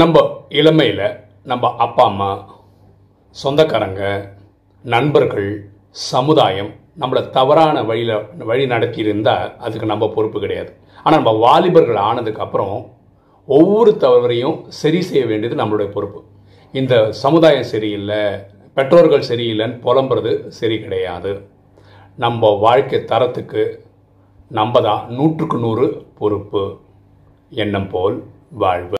நம்ம இளமையில் நம்ம அப்பா அம்மா சொந்தக்காரங்க நண்பர்கள் சமுதாயம் நம்மளை தவறான வழியில் வழி நடத்தியிருந்தால் அதுக்கு நம்ம பொறுப்பு கிடையாது. ஆனால் நம்ம வாலிபர்கள் ஆனதுக்கப்புறம் ஒவ்வொரு தவறையும் சரி செய்ய வேண்டியது நம்மளுடைய பொறுப்பு. இந்த சமுதாயம் சரியில்லை பெற்றோர்கள் சரியில்லைன்னு புலம்புறது சரி கிடையாது. நம்ம வாழ்க்கை தரத்துக்கு நம்ம தான் நூற்றுக்கு நூறு பொறுப்பு. எண்ணம் போல் வாழ்வு.